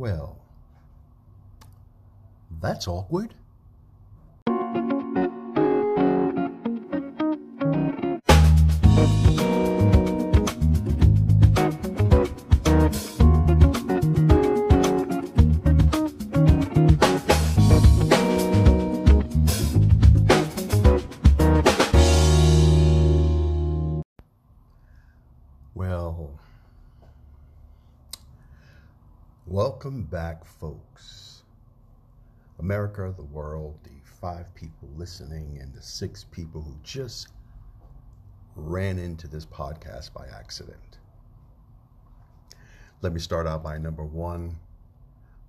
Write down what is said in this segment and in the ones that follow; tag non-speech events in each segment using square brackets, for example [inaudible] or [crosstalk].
Well, that's awkward. Welcome back, folks. America, the world, the five people listening, and the six people who just ran into this podcast by accident. Let me start out by number one.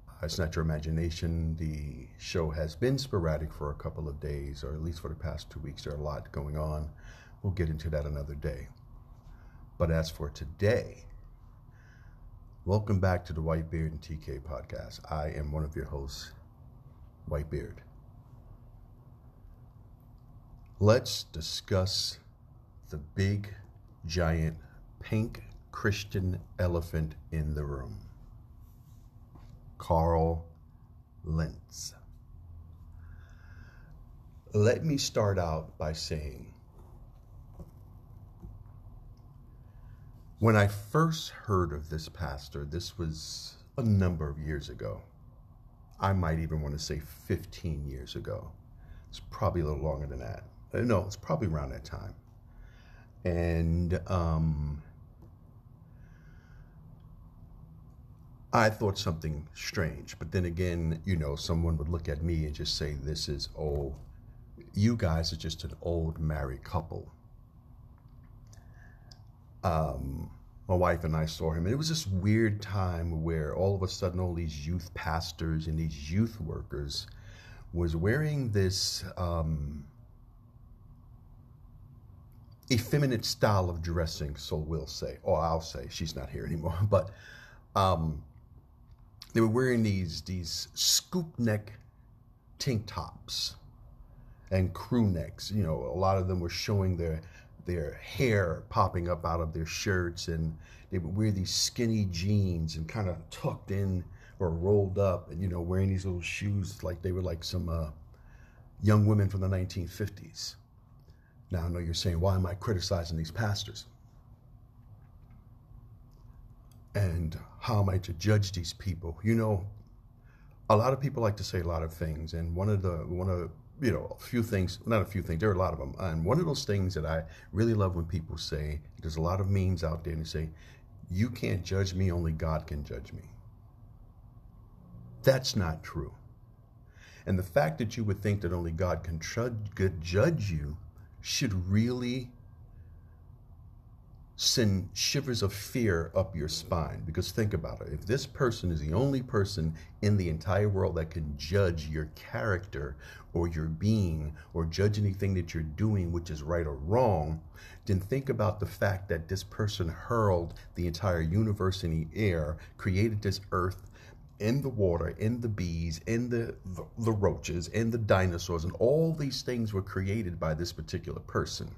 Uh, It's not your imagination. The show has been sporadic for a couple of days, or at least for the past two weeks. There are a lot going on. We'll get into that another day. But as for today, welcome back to the Whitebeard and TK podcast. I am one of your hosts, Whitebeard. Let's discuss the big, giant, pink Christian elephant in the room Carl Lentz. Let me start out by saying When I first heard of this pastor, this was a number of years ago. I might even want to say 15 years ago. It's probably a little longer than that. Uh, No, it's probably around that time. And um, I thought something strange. But then again, you know, someone would look at me and just say, This is, oh, you guys are just an old married couple um, my wife and I saw him, and it was this weird time where all of a sudden all these youth pastors and these youth workers was wearing this um, effeminate style of dressing. So we'll say, or I'll say, she's not here anymore, [laughs] but um, they were wearing these these scoop neck tank tops and crew necks. You know, a lot of them were showing their their hair popping up out of their shirts, and they would wear these skinny jeans and kind of tucked in or rolled up, and you know, wearing these little shoes like they were like some uh, young women from the 1950s. Now I know you're saying, why am I criticizing these pastors? And how am I to judge these people? You know, a lot of people like to say a lot of things, and one of the one of you know a few things, not a few things, there are a lot of them, and one of those things that I really love when people say, there's a lot of memes out there, and they say, "You can't judge me, only God can judge me." That's not true. And the fact that you would think that only God can judge you should really send shivers of fear up your spine. Because think about it if this person is the only person in the entire world that can judge your character or your being or judge anything that you're doing, which is right or wrong, then think about the fact that this person hurled the entire universe in the air, created this earth in the water, in the bees, in the, the, the roaches, in the dinosaurs, and all these things were created by this particular person.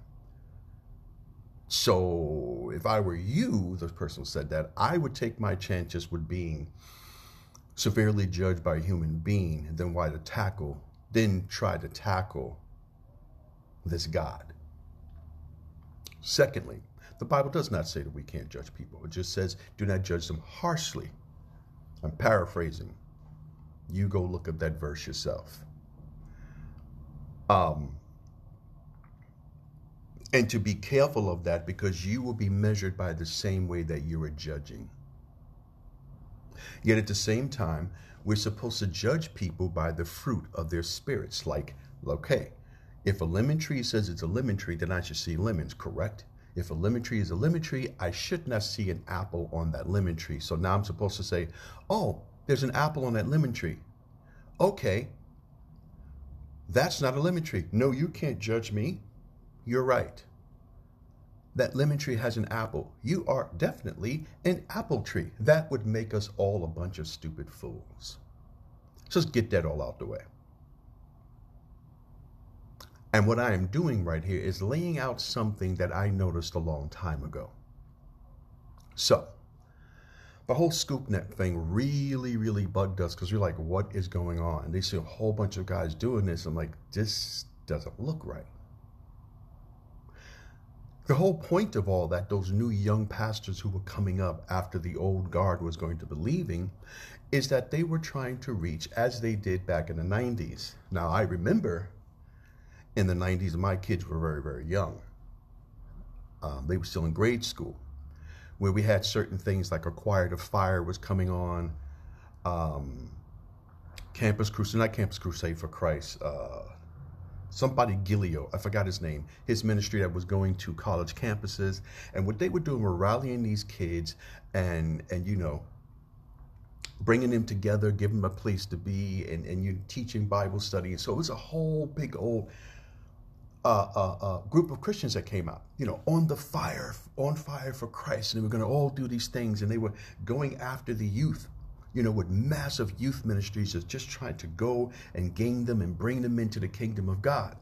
So if I were you, the person said that, I would take my chances with being severely judged by a human being than why to tackle, then try to tackle this God. Secondly, the Bible does not say that we can't judge people. It just says, do not judge them harshly. I'm paraphrasing. You go look up that verse yourself. Um, and to be careful of that because you will be measured by the same way that you are judging. Yet at the same time, we're supposed to judge people by the fruit of their spirits. Like, okay, if a lemon tree says it's a lemon tree, then I should see lemons, correct? If a lemon tree is a lemon tree, I should not see an apple on that lemon tree. So now I'm supposed to say, oh, there's an apple on that lemon tree. Okay, that's not a lemon tree. No, you can't judge me. You're right. That lemon tree has an apple. You are definitely an apple tree. That would make us all a bunch of stupid fools. Let's get that all out the way. And what I am doing right here is laying out something that I noticed a long time ago. So, the whole scoop neck thing really, really bugged us because we're like, what is going on? They see a whole bunch of guys doing this. I'm like, this doesn't look right. The whole point of all that, those new young pastors who were coming up after the old guard was going to be leaving, is that they were trying to reach as they did back in the 90s. Now, I remember in the 90s, my kids were very, very young. Um, they were still in grade school, where we had certain things like Acquire the Fire was coming on, um, Campus Crusade, not Campus Crusade for Christ, uh, somebody Gilio, I forgot his name, his ministry that was going to college campuses. And what they were doing were rallying these kids and, and you know, bringing them together, giving them a place to be, and, and you teaching Bible study. And So it was a whole big old uh, uh, uh, group of Christians that came out, you know, on the fire, on fire for Christ. And they were going to all do these things. And they were going after the youth, you know, with massive youth ministries, of just trying to go and gain them and bring them into the kingdom of God.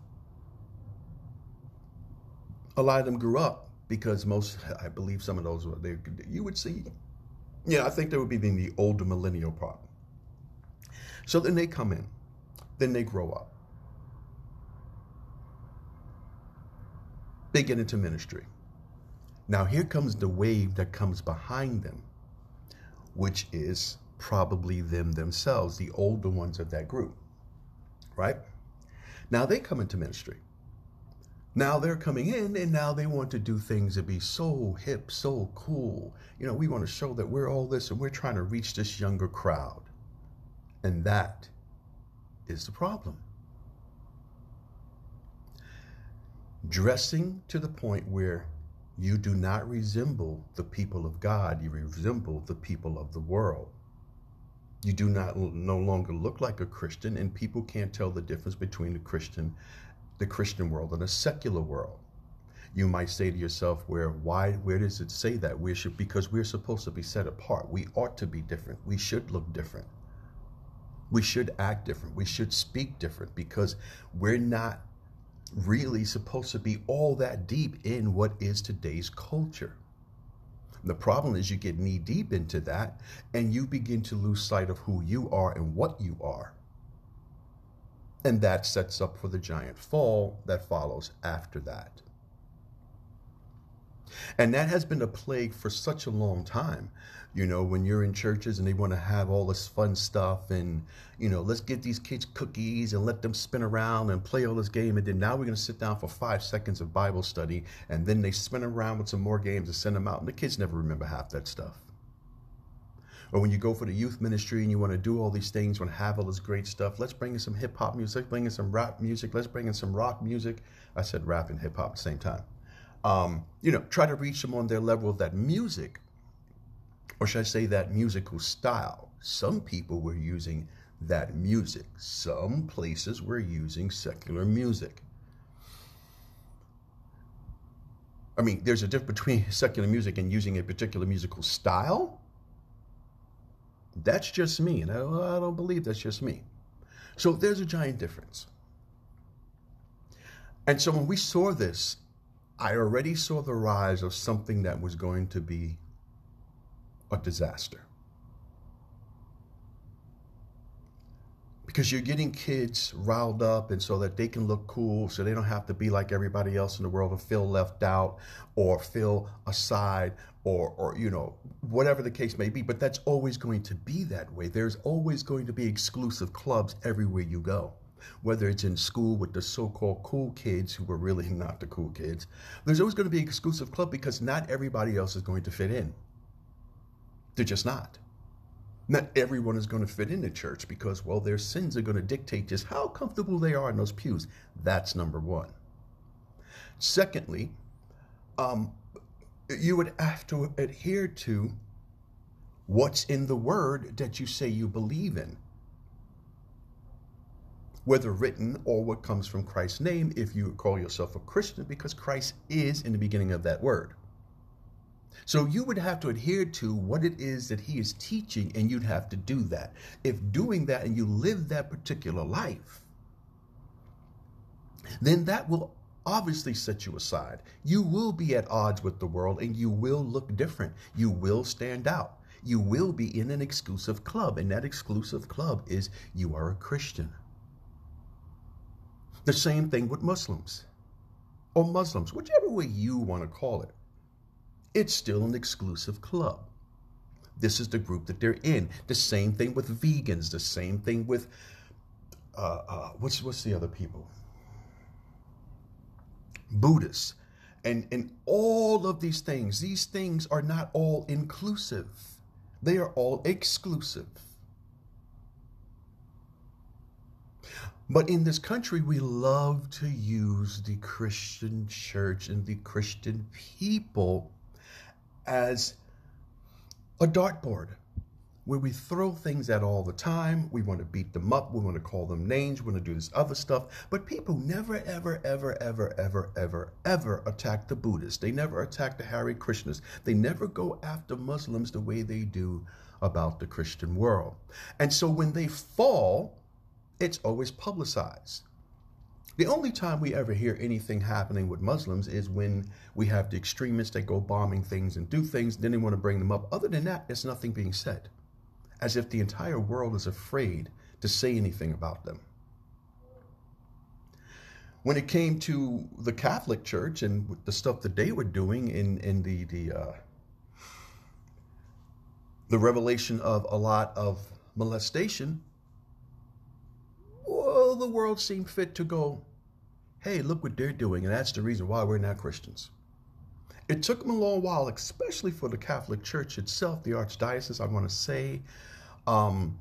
A lot of them grew up because most, I believe some of those, were they, you would see yeah, I think that would be the older millennial part. So then they come in, then they grow up. They get into ministry. Now, here comes the wave that comes behind them, which is probably them themselves, the older ones of that group, right? Now they come into ministry. Now they're coming in and now they want to do things to be so hip, so cool. You know, we want to show that we're all this and we're trying to reach this younger crowd. And that is the problem. Dressing to the point where you do not resemble the people of God, you resemble the people of the world. You do not no longer look like a Christian, and people can't tell the difference between the Christian the Christian world and a secular world. You might say to yourself, where why where does it say that? We should because we're supposed to be set apart. We ought to be different. We should look different. We should act different. We should speak different because we're not really supposed to be all that deep in what is today's culture. The problem is you get knee deep into that and you begin to lose sight of who you are and what you are. And that sets up for the giant fall that follows after that. And that has been a plague for such a long time. You know, when you're in churches and they want to have all this fun stuff and, you know, let's get these kids cookies and let them spin around and play all this game. And then now we're going to sit down for five seconds of Bible study. And then they spin around with some more games and send them out. And the kids never remember half that stuff or when you go for the youth ministry and you want to do all these things, want to have all this great stuff, let's bring in some hip hop music, bring in some rap music, let's bring in some rock music. I said rap and hip hop at the same time. Um, you know, try to reach them on their level of that music, or should I say that musical style. Some people were using that music. Some places were using secular music. I mean, there's a difference between secular music and using a particular musical style. That's just me. And I, I don't believe that's just me. So there's a giant difference. And so when we saw this, I already saw the rise of something that was going to be a disaster. because you're getting kids riled up and so that they can look cool so they don't have to be like everybody else in the world and feel left out or feel aside or or you know whatever the case may be. But that's always going to be that way. There's always going to be exclusive clubs everywhere you go whether it's in school with the so-called cool kids who were really not the cool kids there's always going to be an exclusive club because not everybody else is going to fit in they're just not not everyone is going to fit into church because, well, their sins are going to dictate just how comfortable they are in those pews. That's number one. Secondly, um, you would have to adhere to what's in the word that you say you believe in. Whether written or what comes from Christ's name, if you call yourself a Christian, because Christ is in the beginning of that word. So you would have to adhere to what it is that he is teaching, and you'd have to do that. If doing that and you live that particular life, then that will obviously set you aside. You will be at odds with the world and you will look different. You will stand out. you will be in an exclusive club, and that exclusive club is you are a Christian. The same thing with Muslims or Muslims, whichever way you want to call it. It's still an exclusive club. This is the group that they're in. The same thing with vegans. The same thing with uh, uh, what's what's the other people? Buddhists, and and all of these things. These things are not all inclusive. They are all exclusive. But in this country, we love to use the Christian church and the Christian people as a dartboard where we throw things at all the time. We want to beat them up. We want to call them names. We want to do this other stuff. But people never, ever, ever, ever, ever, ever, ever attack the Buddhists. They never attack the Hare Krishnas. They never go after Muslims the way they do about the Christian world. And so when they fall, it's always publicized. The only time we ever hear anything happening with Muslims is when we have the extremists that go bombing things and do things, then they want to bring them up. Other than that, there's nothing being said, as if the entire world is afraid to say anything about them. When it came to the Catholic Church and the stuff that they were doing in, in the, the, uh, the revelation of a lot of molestation, the world seemed fit to go, hey, look what they're doing, and that's the reason why we're not Christians. It took them a long while, especially for the Catholic Church itself, the Archdiocese, I want to say, um,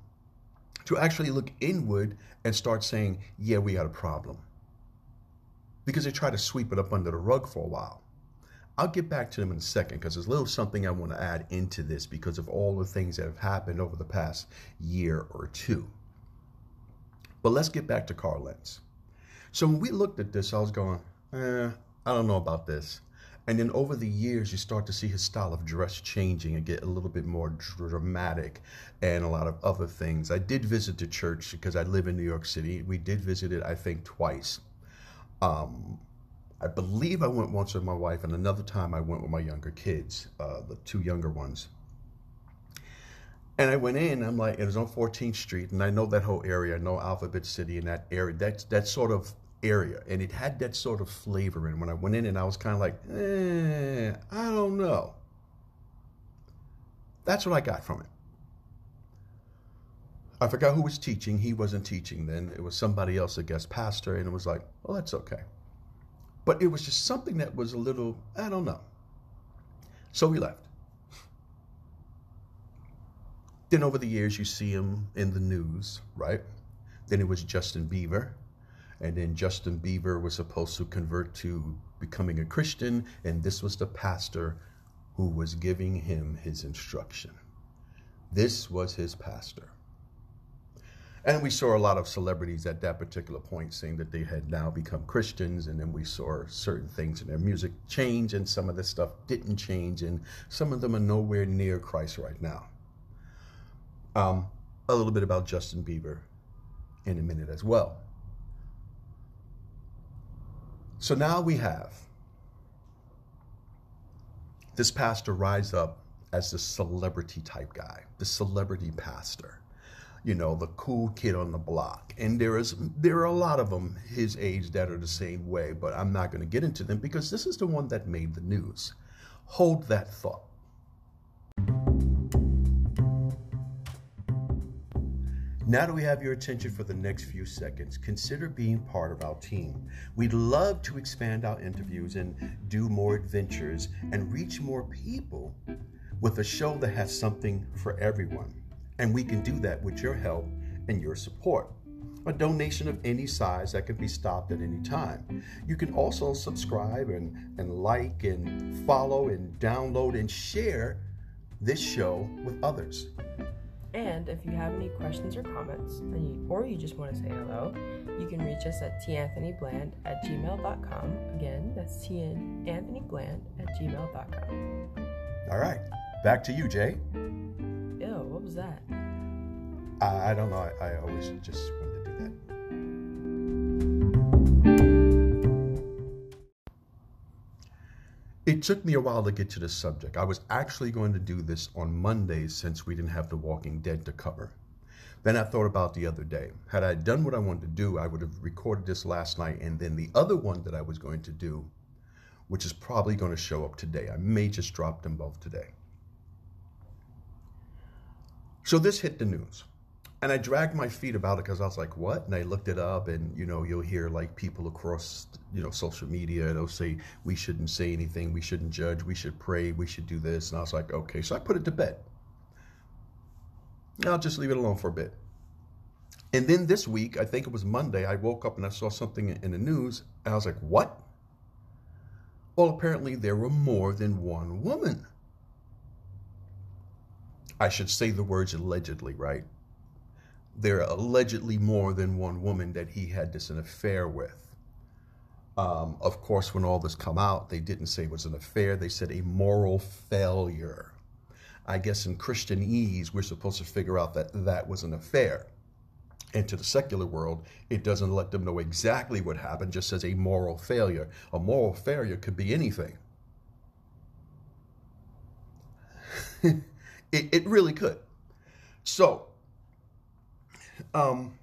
to actually look inward and start saying, yeah, we got a problem. Because they tried to sweep it up under the rug for a while. I'll get back to them in a second because there's a little something I want to add into this because of all the things that have happened over the past year or two. But let's get back to Carl Lentz. So when we looked at this, I was going, eh, I don't know about this. And then over the years, you start to see his style of dress changing and get a little bit more dramatic and a lot of other things. I did visit the church because I live in New York City. We did visit it, I think, twice. Um, I believe I went once with my wife, and another time I went with my younger kids, uh, the two younger ones. And I went in, I'm like, it was on 14th Street, and I know that whole area. I know Alphabet City and that area. That's that sort of area. And it had that sort of flavor. And when I went in and I was kind of like, eh, I don't know. That's what I got from it. I forgot who was teaching. He wasn't teaching then. It was somebody else, a guest pastor. And it was like, well, that's okay. But it was just something that was a little, I don't know. So we left. Then over the years, you see him in the news, right? Then it was Justin Bieber. And then Justin Bieber was supposed to convert to becoming a Christian. And this was the pastor who was giving him his instruction. This was his pastor. And we saw a lot of celebrities at that particular point saying that they had now become Christians. And then we saw certain things in their music change, and some of the stuff didn't change. And some of them are nowhere near Christ right now. Um, a little bit about Justin Bieber in a minute as well. So now we have this pastor rise up as the celebrity type guy, the celebrity pastor, you know, the cool kid on the block. And there is there are a lot of them his age that are the same way, but I'm not going to get into them because this is the one that made the news. Hold that thought. Now that we have your attention for the next few seconds, consider being part of our team. We'd love to expand our interviews and do more adventures and reach more people with a show that has something for everyone. And we can do that with your help and your support. A donation of any size that can be stopped at any time. You can also subscribe and, and like and follow and download and share this show with others. And if you have any questions or comments, and you, or you just want to say hello, you can reach us at tanthonybland at gmail.com. Again, that's tanthonybland at gmail.com. All right, back to you, Jay. Ew, what was that? I, I don't know. I, I always just It took me a while to get to this subject. I was actually going to do this on Mondays since we didn't have The Walking Dead to cover. Then I thought about the other day. Had I done what I wanted to do, I would have recorded this last night, and then the other one that I was going to do, which is probably going to show up today. I may just drop them both today. So this hit the news. And I dragged my feet about it because I was like, what? And I looked it up, and you know, you'll hear like people across, you know, social media, they'll say, we shouldn't say anything, we shouldn't judge, we should pray, we should do this. And I was like, okay. So I put it to bed. I'll just leave it alone for a bit. And then this week, I think it was Monday, I woke up and I saw something in the news, and I was like, what? Well, apparently there were more than one woman. I should say the words allegedly, right? There are allegedly more than one woman that he had this an affair with. Um, of course, when all this come out, they didn't say it was an affair. They said a moral failure. I guess in Christianese, we're supposed to figure out that that was an affair. And to the secular world, it doesn't let them know exactly what happened, just says a moral failure. A moral failure could be anything. [laughs] it, it really could. So, um,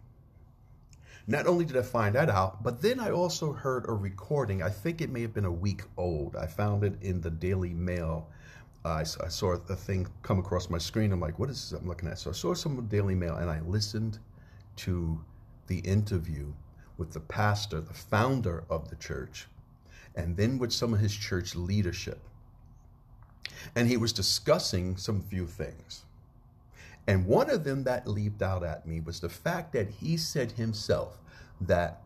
not only did I find that out, but then I also heard a recording. I think it may have been a week old. I found it in the Daily Mail. Uh, I, I, saw a thing come across my screen. I'm like, what is this I'm looking at? So I saw some Daily Mail and I listened to the interview with the pastor, the founder of the church, and then with some of his church leadership. And he was discussing some few things. And one of them that leaped out at me was the fact that he said himself that,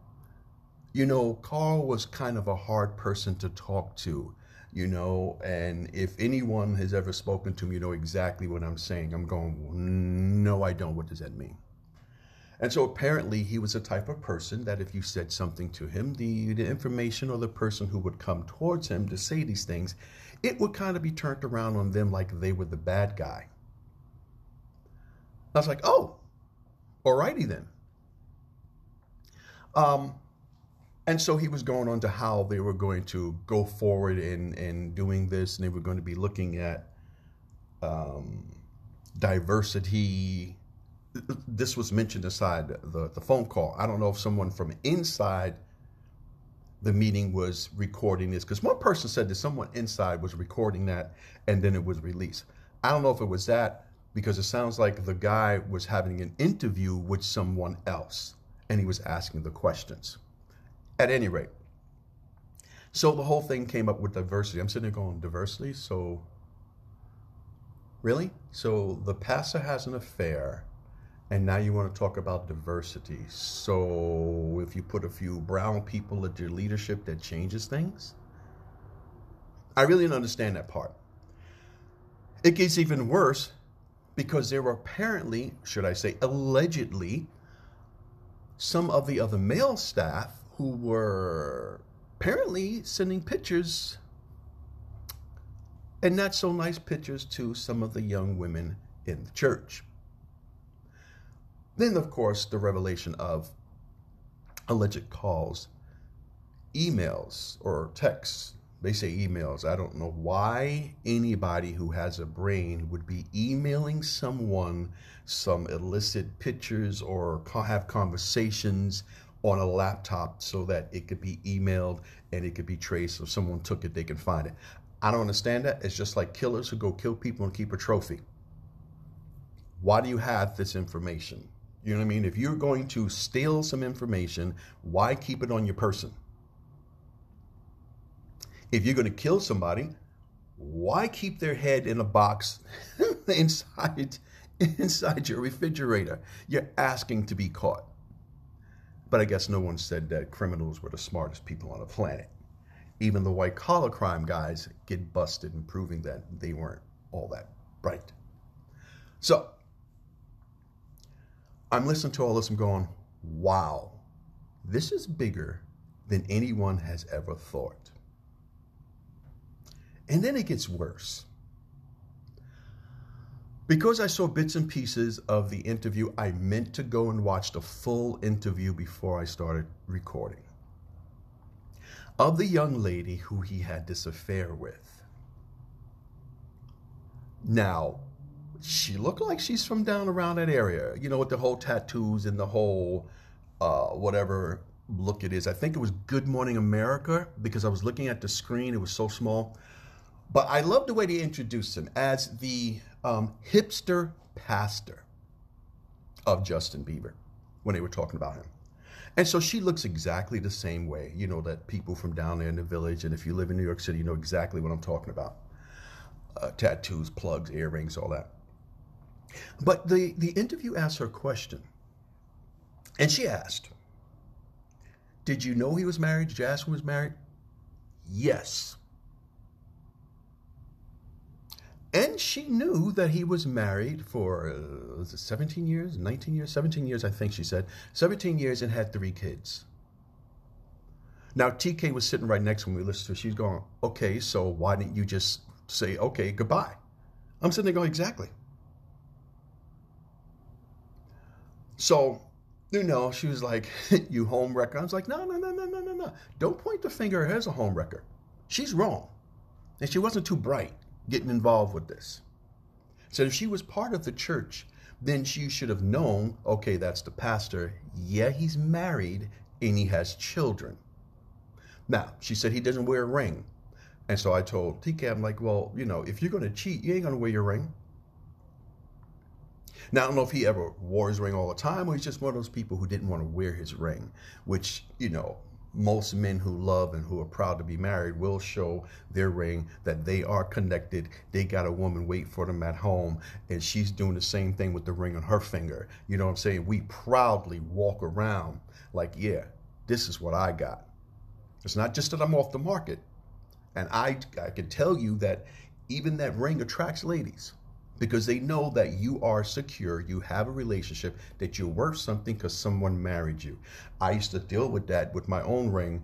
you know, Carl was kind of a hard person to talk to, you know, and if anyone has ever spoken to me, you know exactly what I'm saying. I'm going, no, I don't. What does that mean? And so apparently he was a type of person that if you said something to him, the, the information or the person who would come towards him to say these things, it would kind of be turned around on them like they were the bad guy. I was like, oh, alrighty then. Um, and so he was going on to how they were going to go forward in, in doing this, and they were going to be looking at um, diversity. This was mentioned inside the, the phone call. I don't know if someone from inside the meeting was recording this, because one person said that someone inside was recording that and then it was released. I don't know if it was that because it sounds like the guy was having an interview with someone else and he was asking the questions. At any rate, so the whole thing came up with diversity. I'm sitting there going, diversity? So, really? So the pastor has an affair and now you want to talk about diversity. So if you put a few brown people at your leadership, that changes things? I really don't understand that part. It gets even worse because there were apparently, should I say, allegedly, some of the other male staff who were apparently sending pictures and not so nice pictures to some of the young women in the church. Then, of course, the revelation of alleged calls, emails, or texts they say emails. I don't know why anybody who has a brain would be emailing someone some illicit pictures or have conversations on a laptop so that it could be emailed and it could be traced. So If someone took it, they can find it. I don't understand that. It's just like killers who go kill people and keep a trophy. Why do you have this information? You know what I mean? If you're going to steal some information, why keep it on your person? If you're going to kill somebody, why keep their head in a box [laughs] inside inside your refrigerator? You're asking to be caught. But I guess no one said that criminals were the smartest people on the planet. Even the white collar crime guys get busted in proving that they weren't all that bright. So I'm listening to all this and going, wow, this is bigger than anyone has ever thought. And then it gets worse. Because I saw bits and pieces of the interview, I meant to go and watch the full interview before I started recording. Of the young lady who he had this affair with. Now, she looked like she's from down around that area, you know, with the whole tattoos and the whole uh, whatever look it is. I think it was Good Morning America because I was looking at the screen, it was so small. But I love the way they introduced him as the um, hipster pastor of Justin Bieber when they were talking about him. And so she looks exactly the same way, you know, that people from down there in the village, and if you live in New York City, you know exactly what I'm talking about. Uh, tattoos, plugs, earrings, all that. But the, the interview asked her a question. And she asked, Did you know he was married? Him was married? Yes. And she knew that he was married for uh, was it 17 years, 19 years, 17 years, I think she said. 17 years and had three kids. Now, TK was sitting right next to me. We listened to her. She's going, okay, so why didn't you just say, okay, goodbye? I'm sitting there going, exactly. So, you know, she was like, [laughs] you home wrecker. I was like, no, no, no, no, no, no, no. Don't point the finger at her as a home wrecker. She's wrong. And she wasn't too bright getting involved with this. So if she was part of the church, then she should have known, okay, that's the pastor. Yeah, he's married and he has children. Now, she said he doesn't wear a ring. And so I told TK, I'm like, well, you know, if you're going to cheat, you ain't going to wear your ring. Now, I don't know if he ever wore his ring all the time or he's just one of those people who didn't want to wear his ring, which, you know, most men who love and who are proud to be married will show their ring that they are connected. They got a woman wait for them at home, and she's doing the same thing with the ring on her finger. You know what I'm saying? We proudly walk around like, yeah, this is what I got. It's not just that I'm off the market. And I, I can tell you that even that ring attracts ladies because they know that you are secure, you have a relationship, that you're worth something because someone married you. I used to deal with that with my own ring.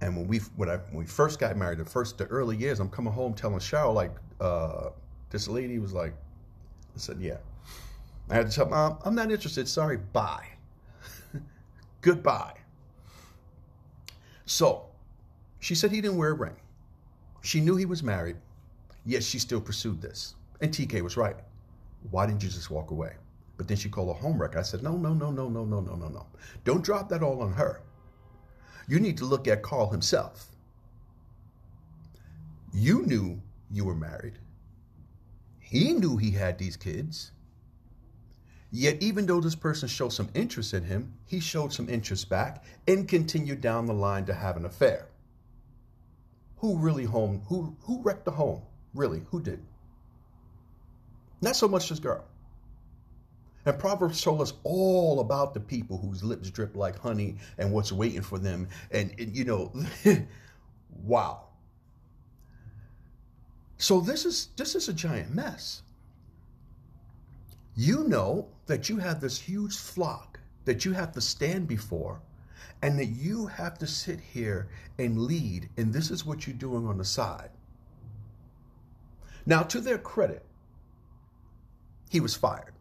And when we when, I, when we first got married, the first the early years, I'm coming home telling Cheryl like uh, this lady was like, I said, yeah. I had to tell mom, I'm not interested. Sorry, bye. [laughs] Goodbye. So she said he didn't wear a ring. She knew he was married, yet she still pursued this. And TK was right. Why didn't you just walk away? But then she called a home wreck. I said, no, no, no, no, no, no, no, no, no. Don't drop that all on her. You need to look at Carl himself. You knew you were married. He knew he had these kids. Yet, even though this person showed some interest in him, he showed some interest back and continued down the line to have an affair. Who really home? Who who wrecked the home? Really, who did? Not so much this girl. And Proverbs told us all about the people whose lips drip like honey and what's waiting for them. And, and you know, [laughs] wow. So this is this is a giant mess. You know that you have this huge flock that you have to stand before and that you have to sit here and lead and this is what you're doing on the side. Now to their credit, he was fired.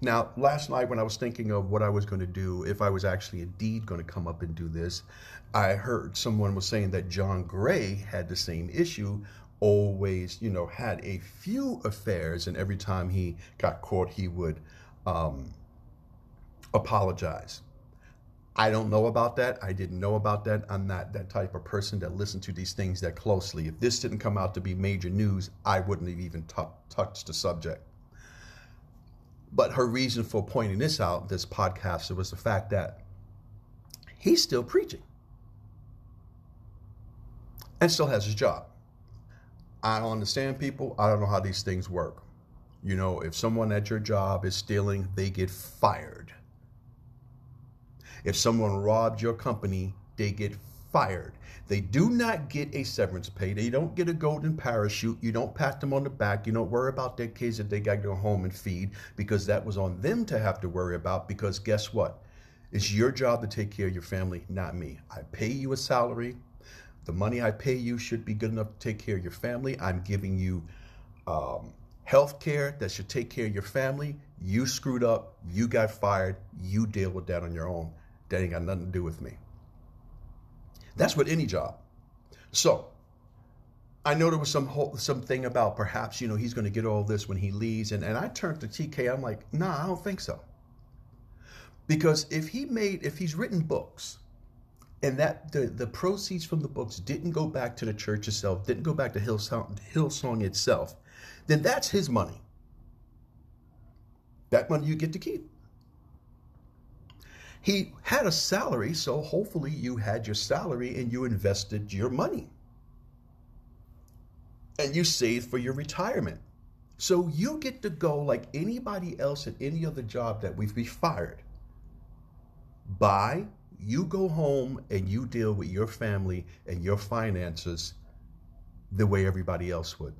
Now, last night when I was thinking of what I was going to do, if I was actually indeed going to come up and do this, I heard someone was saying that John Gray had the same issue, always, you know, had a few affairs, and every time he got caught, he would um, apologize. I don't know about that. I didn't know about that. I'm not that type of person that listens to these things that closely. If this didn't come out to be major news, I wouldn't have even t- touched the subject. But her reason for pointing this out, this podcaster, was the fact that he's still preaching and still has his job. I don't understand people. I don't know how these things work. You know, if someone at your job is stealing, they get fired. If someone robbed your company, they get fired. They do not get a severance pay. They don't get a golden parachute. You don't pat them on the back. You don't worry about their kids that they got to go home and feed because that was on them to have to worry about. Because guess what? It's your job to take care of your family, not me. I pay you a salary. The money I pay you should be good enough to take care of your family. I'm giving you um, health care that should take care of your family. You screwed up. You got fired. You deal with that on your own. That ain't got nothing to do with me. That's with any job. So I know there was some whole, something about perhaps you know he's going to get all this when he leaves, and and I turned to TK. I'm like, nah, I don't think so. Because if he made, if he's written books, and that the the proceeds from the books didn't go back to the church itself, didn't go back to Hillsong, Hillsong itself, then that's his money. That money you get to keep. He had a salary, so hopefully you had your salary and you invested your money. And you saved for your retirement. So you get to go like anybody else at any other job that we've been fired. Buy, you go home and you deal with your family and your finances the way everybody else would.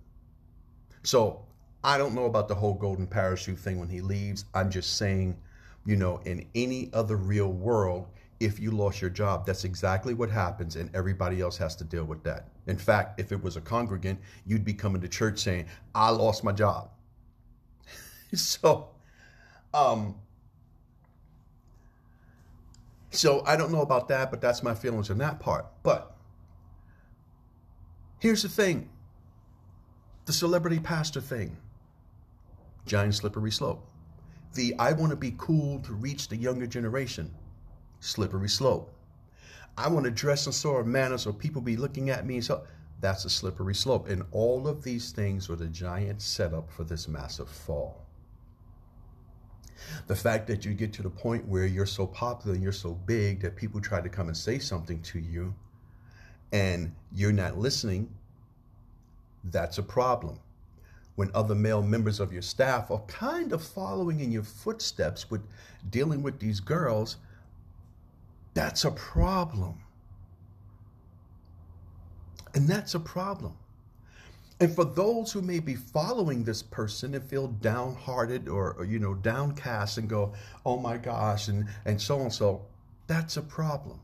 So I don't know about the whole golden parachute thing when he leaves. I'm just saying you know, in any other real world, if you lost your job, that's exactly what happens, and everybody else has to deal with that. In fact, if it was a congregant, you'd be coming to church saying, I lost my job. [laughs] so, um, so I don't know about that, but that's my feelings on that part. But here's the thing the celebrity pastor thing giant slippery slope the I want to be cool to reach the younger generation. Slippery slope. I want to dress in sort of manner so people be looking at me. So that's a slippery slope. And all of these things are the giant setup for this massive fall. The fact that you get to the point where you're so popular and you're so big that people try to come and say something to you and you're not listening, that's a problem when other male members of your staff are kind of following in your footsteps with dealing with these girls, that's a problem. And that's a problem. And for those who may be following this person and feel downhearted or, or, you know downcast and go, "Oh my gosh," and and so and so, that's a problem.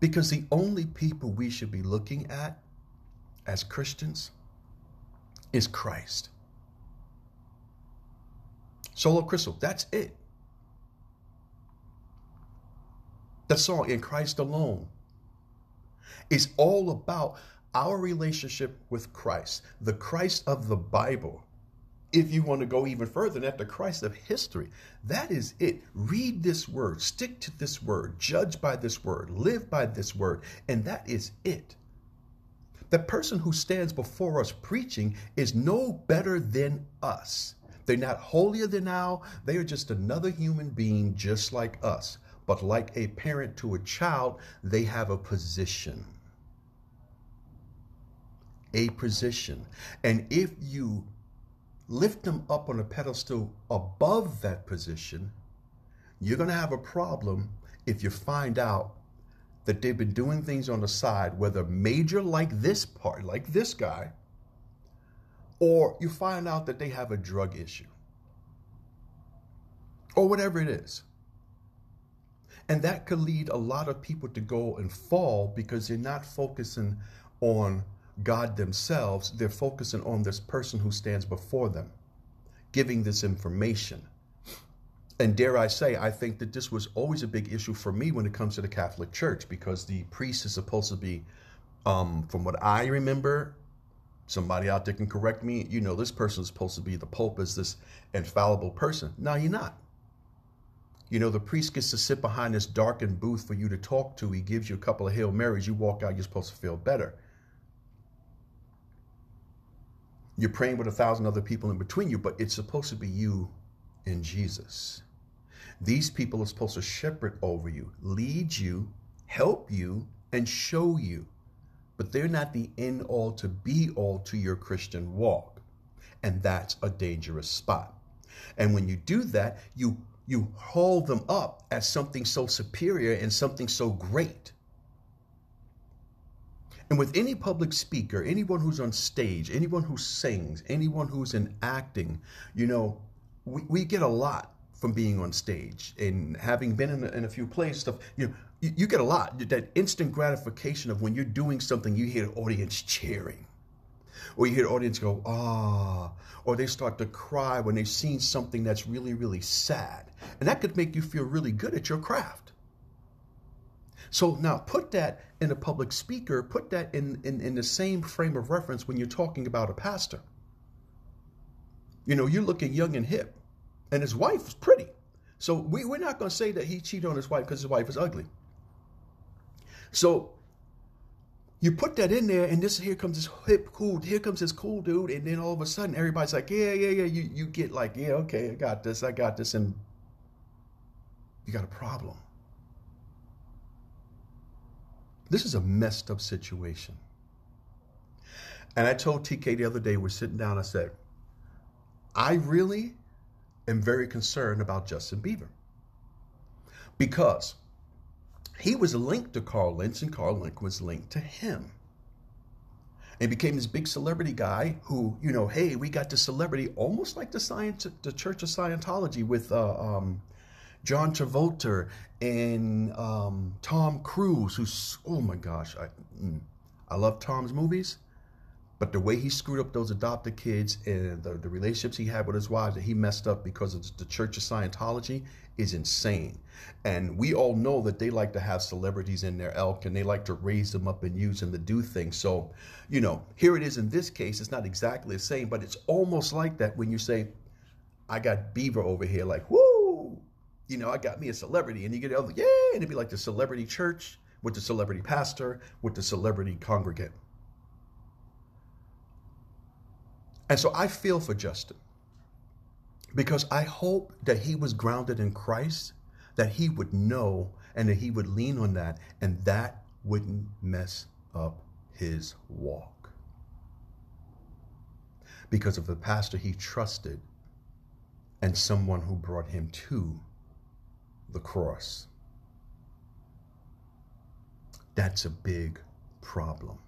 Because the only people we should be looking at as Christians is Christ. Solo Christo, that's it. The song In Christ Alone is all about our relationship with Christ, the Christ of the Bible. If you want to go even further, that the Christ of history. That is it. Read this word, stick to this word, judge by this word, live by this word, and that is it. The person who stands before us preaching is no better than us. They're not holier than thou. They are just another human being just like us. But like a parent to a child, they have a position. A position. And if you lift them up on a pedestal above that position, you're going to have a problem if you find out that they've been doing things on the side, whether major like this part, like this guy, or you find out that they have a drug issue, or whatever it is. And that could lead a lot of people to go and fall because they're not focusing on God themselves, they're focusing on this person who stands before them, giving this information and dare I say, I think that this was always a big issue for me when it comes to the Catholic Church because the priest is supposed to be, um, from what I remember, somebody out there can correct me. You know, this person is supposed to be the Pope as this infallible person. No, you're not. You know, the priest gets to sit behind this darkened booth for you to talk to. He gives you a couple of Hail Marys. You walk out, you're supposed to feel better. You're praying with a thousand other people in between you, but it's supposed to be you and Jesus. These people are supposed to shepherd over you, lead you, help you, and show you. But they're not the end all to be all to your Christian walk. And that's a dangerous spot. And when you do that, you you hold them up as something so superior and something so great. And with any public speaker, anyone who's on stage, anyone who sings, anyone who's in acting, you know, we, we get a lot from being on stage and having been in a, in a few plays stuff you know you, you, get a lot. That instant gratification of when you're doing something you hear the audience cheering. Or you hear the audience go ah or they start to cry when they've seen something that's really really sad. And that could make you feel really good at your craft. So now put that in a public speaker, put that in, in, in the same frame of reference when you're talking about a pastor. You know, you're looking young and hip, and his wife is pretty. So we, we're not going to say that he cheated on his wife because his wife is ugly. So you put that in there, and this here comes this hip cool, here comes this cool dude, and then all of a sudden everybody's like, yeah, yeah, yeah. You you get like, yeah, okay, I got this, I got this, and you got a problem. This is a messed up situation. And I told TK the other day, we're sitting down, I said, I really am very concerned about Justin Bieber because he was linked to Carl Lentz and Carl Lentz was linked to him. And became this big celebrity guy who, you know, hey, we got the celebrity almost like the science, the Church of Scientology with uh, um, John Travolta and um, Tom Cruise, who's oh my gosh, I mm, I love Tom's movies, but the way he screwed up those adopted kids and the, the relationships he had with his wives that he messed up because of the Church of Scientology is insane. And we all know that they like to have celebrities in their elk and they like to raise them up and use them to do things. So, you know, here it is in this case. It's not exactly the same, but it's almost like that when you say, I got Bieber over here, like, whoo, you know, I got me a celebrity. And you get the other, and it'd be like the celebrity church with the celebrity pastor with the celebrity congregant. And so I feel for Justin because I hope that he was grounded in Christ, that he would know and that he would lean on that, and that wouldn't mess up his walk. Because of the pastor he trusted and someone who brought him to the cross. That's a big problem.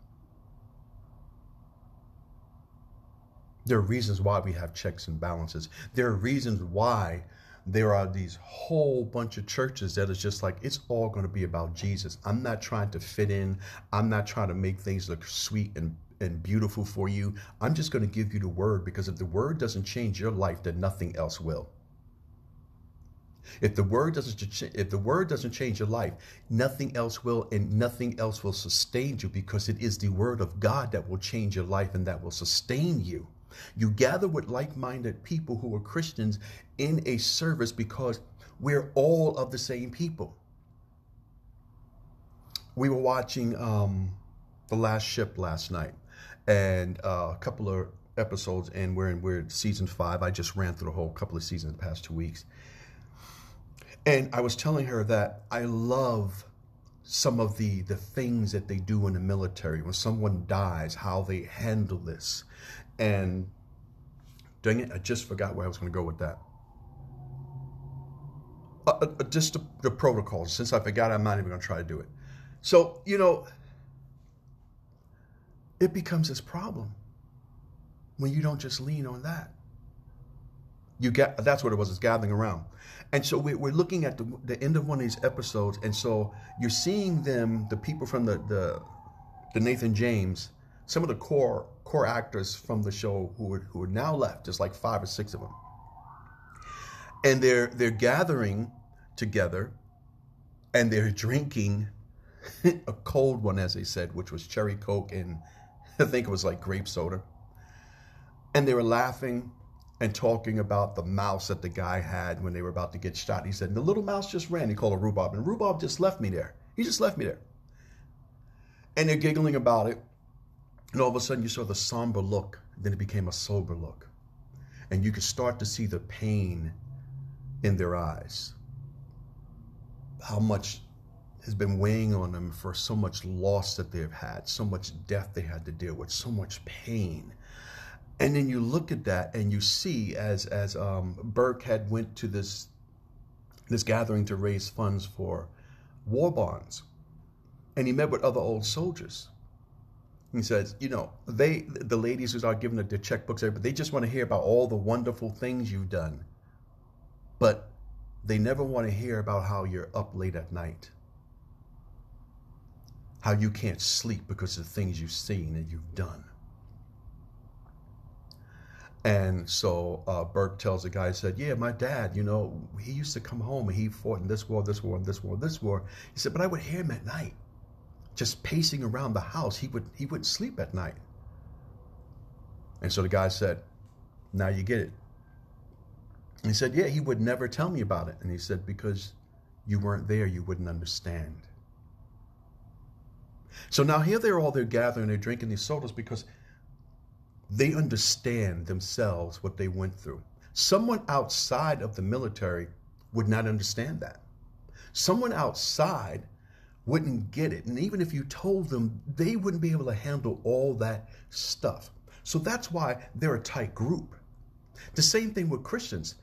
There are reasons why we have checks and balances. There are reasons why there are these whole bunch of churches that is just like it's all going to be about Jesus. I'm not trying to fit in. I'm not trying to make things look sweet and and beautiful for you. I'm just going to give you the word because if the word doesn't change your life, then nothing else will. If the word doesn't if the word doesn't change your life, nothing else will and nothing else will sustain you because it is the word of God that will change your life and that will sustain you. You gather with like minded people who are Christians in a service because we're all of the same people. We were watching um, The Last Ship last night, and uh, a couple of episodes, and we're in we're season five. I just ran through the whole couple of seasons in the past two weeks. And I was telling her that I love some of the the things that they do in the military when someone dies, how they handle this. And dang it, I just forgot where I was going to go with that. Uh, uh, uh, just the, the protocols. Since I forgot, I'm not even going to try to do it. So, you know, it becomes this problem when you don't just lean on that. You get that's what it was. It's gathering around, and so we, are looking at the, the end of one of these episodes, and so you're seeing them, the people from the the, the Nathan James, some of the core core actors from the show who are, who are now left, just like five or six of them. And they're they're gathering together and they're drinking [laughs] a cold one, as they said, which was cherry coke and [laughs] I think it was like grape soda. And they were laughing and talking about the mouse that the guy had when they were about to get shot. He said, The little mouse just ran. He called her Rhubarb, and Rhubarb just left me there. He just left me there. And they're giggling about it. And all of a sudden you saw the somber look, then it became a sober look. And you could start to see the pain in their eyes. How much has been weighing on them for so much loss that they've had, so much death they had to deal with, so much pain. And then you look at that and you see as as um, Burke had went to this this gathering to raise funds for war bonds, and he met with other old soldiers he says, you know, they, the ladies who are giving their checkbooks, but they just want to hear about all the wonderful things you've done. But they never want to hear about how you're up late at night, how you can't sleep because of the things you've seen and you've done. And so uh, Burke tells the guy, he said, Yeah, my dad, you know, he used to come home and he fought in this war, this war, and this war, this war. He said, But I would hear him at night, just pacing around the house. He would he wouldn't sleep at night. And so the guy said, Now you get it. And he said, Yeah, he would never tell me about it. And he said, Because you weren't there, you wouldn't understand. So now here they're all they're gathering, they're drinking these sodas because they understand themselves what they went through. Someone outside of the military would not understand that. Someone outside wouldn't get it. And even if you told them, they wouldn't be able to handle all that stuff. So that's why they're a tight group. The same thing with Christians.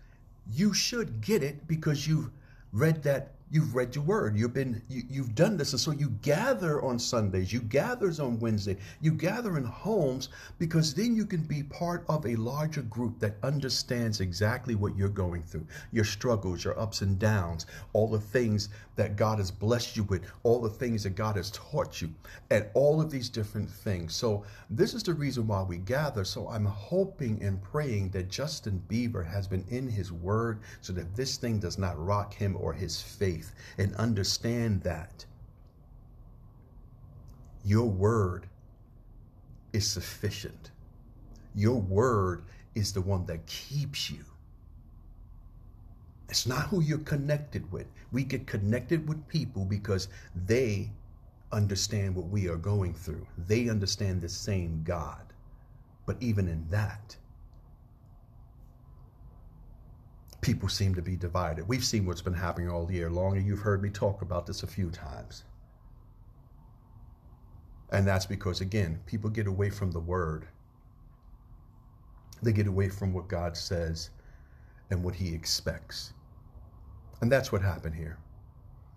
You should get it because you've read that You've read your word. You've been you, have done this, and so you gather on Sundays. You gather on Wednesday. You gather in homes because then you can be part of a larger group that understands exactly what you're going through, your struggles, your ups and downs, all the things that God has blessed you with, all the things that God has taught you, and all of these different things. So this is the reason why we gather. So I'm hoping and praying that Justin Bieber has been in His Word, so that this thing does not rock him or his faith faith and understand that your word is sufficient. Your word is the one that keeps you. It's not who you're connected with. We get connected with people because they understand what we are going through. They understand the same God. But even in that, people seem to be divided. We've seen what's been happening all year long, and you've heard me talk about this a few times. And that's because, again, people get away from the word. They get away from what God says and what he expects. And that's what happened here.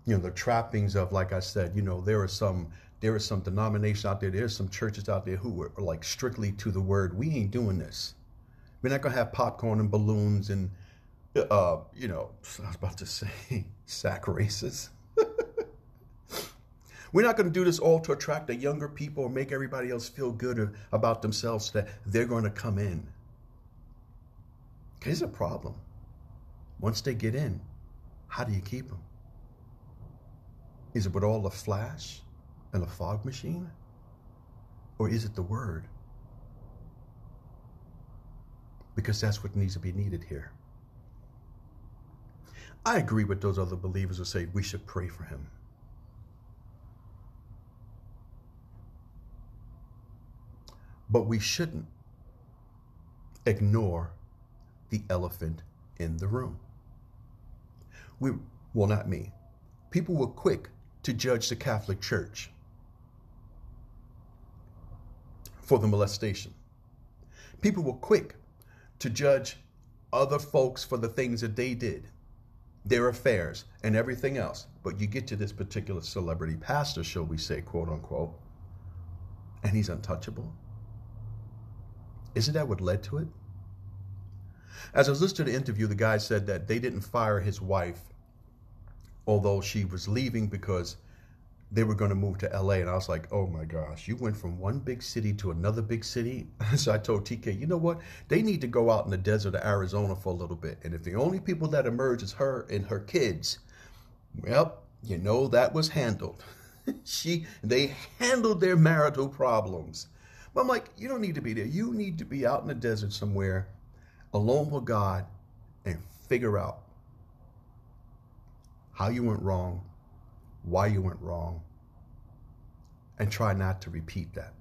You know, the trappings of, like I said, you know, there are some there are some denominations out there, there's some churches out there who are like strictly to the word. We ain't doing this. We're not gonna have popcorn and balloons and uh, you know, [laughs] I was about to say sack races. [laughs] We're not going to do this all to attract the younger people or make everybody else feel good about themselves that they're going to come in. Here's a problem. Once they get in, how do you keep them? Is it with all the flash and the fog machine? Or is it the word? Because that's what needs to be needed here. I agree with those other believers who say we should pray for him. But we shouldn't ignore the elephant in the room. We, well, not me. People were quick to judge the Catholic Church for the molestation. People were quick to judge other folks for the things that they did their affairs, and everything else. But you get to this particular celebrity pastor, shall we say, quote unquote, and he's untouchable. Isn't that what led to it? As I was listening to the interview, the guy said that they didn't fire his wife, although she was leaving because they were going to move to LA. And I was like, oh my gosh, you went from one big city to another big city. [laughs] so I told TK, you know what? They need to go out in the desert of Arizona for a little bit. And if the only people that emerge is her and her kids, well, you know that was handled. [laughs] she they handled their marital problems. But I'm like, you don't need to be there. You need to be out in the desert somewhere, alone with God, and figure out how you went wrong why you went wrong, and try not to repeat that.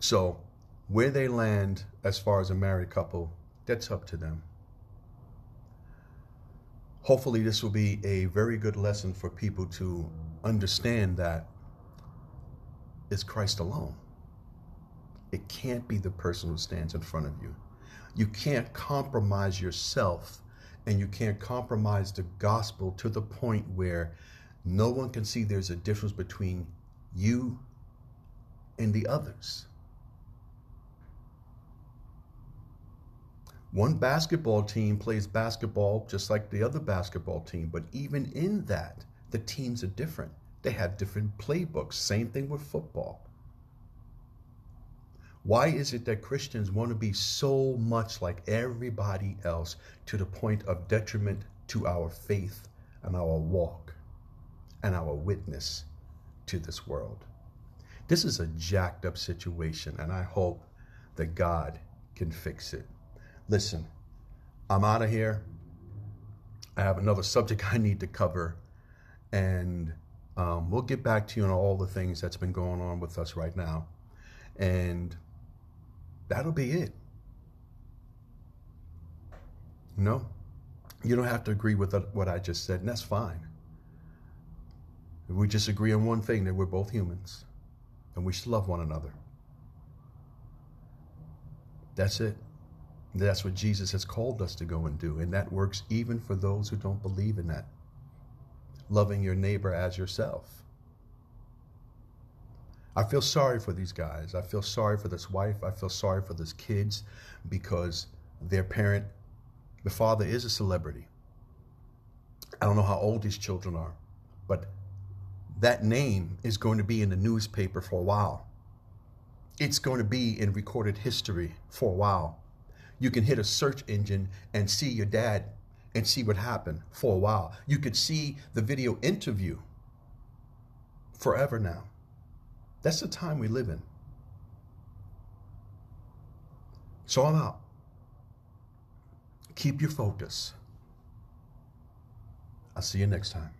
So, where they land as far as a married couple, that's up to them. Hopefully, this will be a very good lesson for people to understand that it's Christ alone. It can't be the person who stands in front of you. You can't compromise yourself and you can't compromise the gospel to the point where no one can see there's a difference between you and the others. One basketball team plays basketball just like the other basketball team, but even in that, the teams are different. They have different playbooks. Same thing with football. Why is it that Christians want to be so much like everybody else to the point of detriment to our faith and our walk and our witness to this world? This is a jacked up situation, and I hope that God can fix it. Listen, I'm out of here. I have another subject [laughs] I need to cover, and um, we'll get back to you on all the things that's been going on with us right now. And that'll be it. No, you don't have to agree with what I just said, and that's fine. We just agree on one thing that we're both humans and we should love one another. That's it. That's what Jesus has called us to go and do. And that works even for those who don't believe in that. Loving your neighbor as yourself. I feel sorry for these guys. I feel sorry for this wife. I feel sorry for these kids because their parent, the father, is a celebrity. I don't know how old these children are, but that name is going to be in the newspaper for a while. It's going to be in recorded history for a while. You can hit a search engine and see your dad and see what happened for a while. You could see the video interview forever now. That's the time we live in. So I'm out. Keep your focus. I'll see you next time.